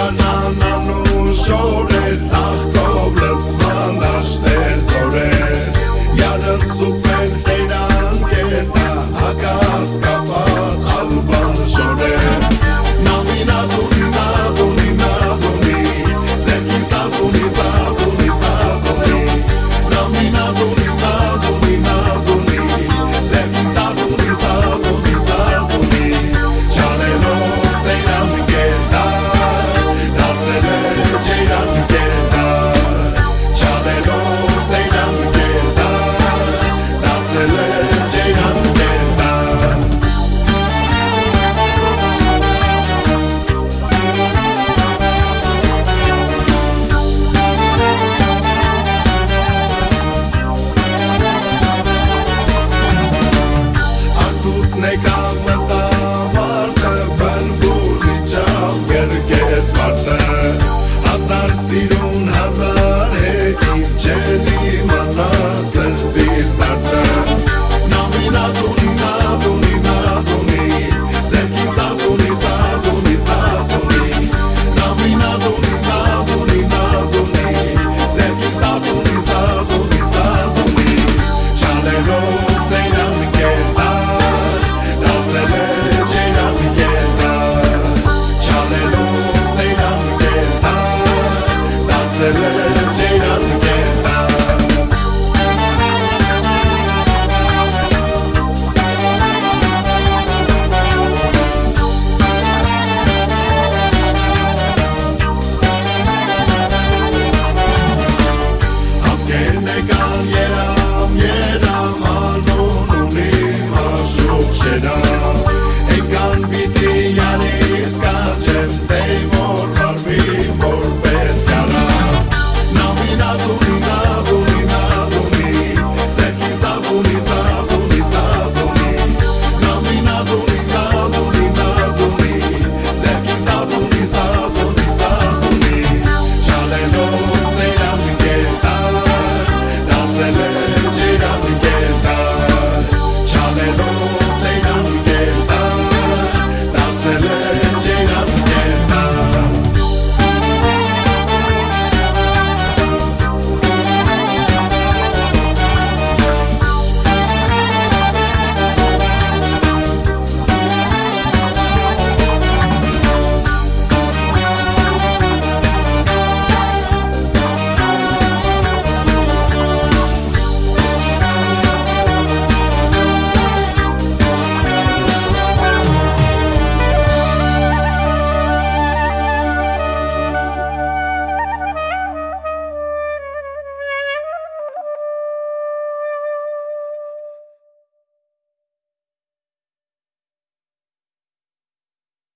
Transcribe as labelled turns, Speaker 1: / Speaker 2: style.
Speaker 1: Ghana, no, no, sorry. Hazar sirun hazar hekip çelik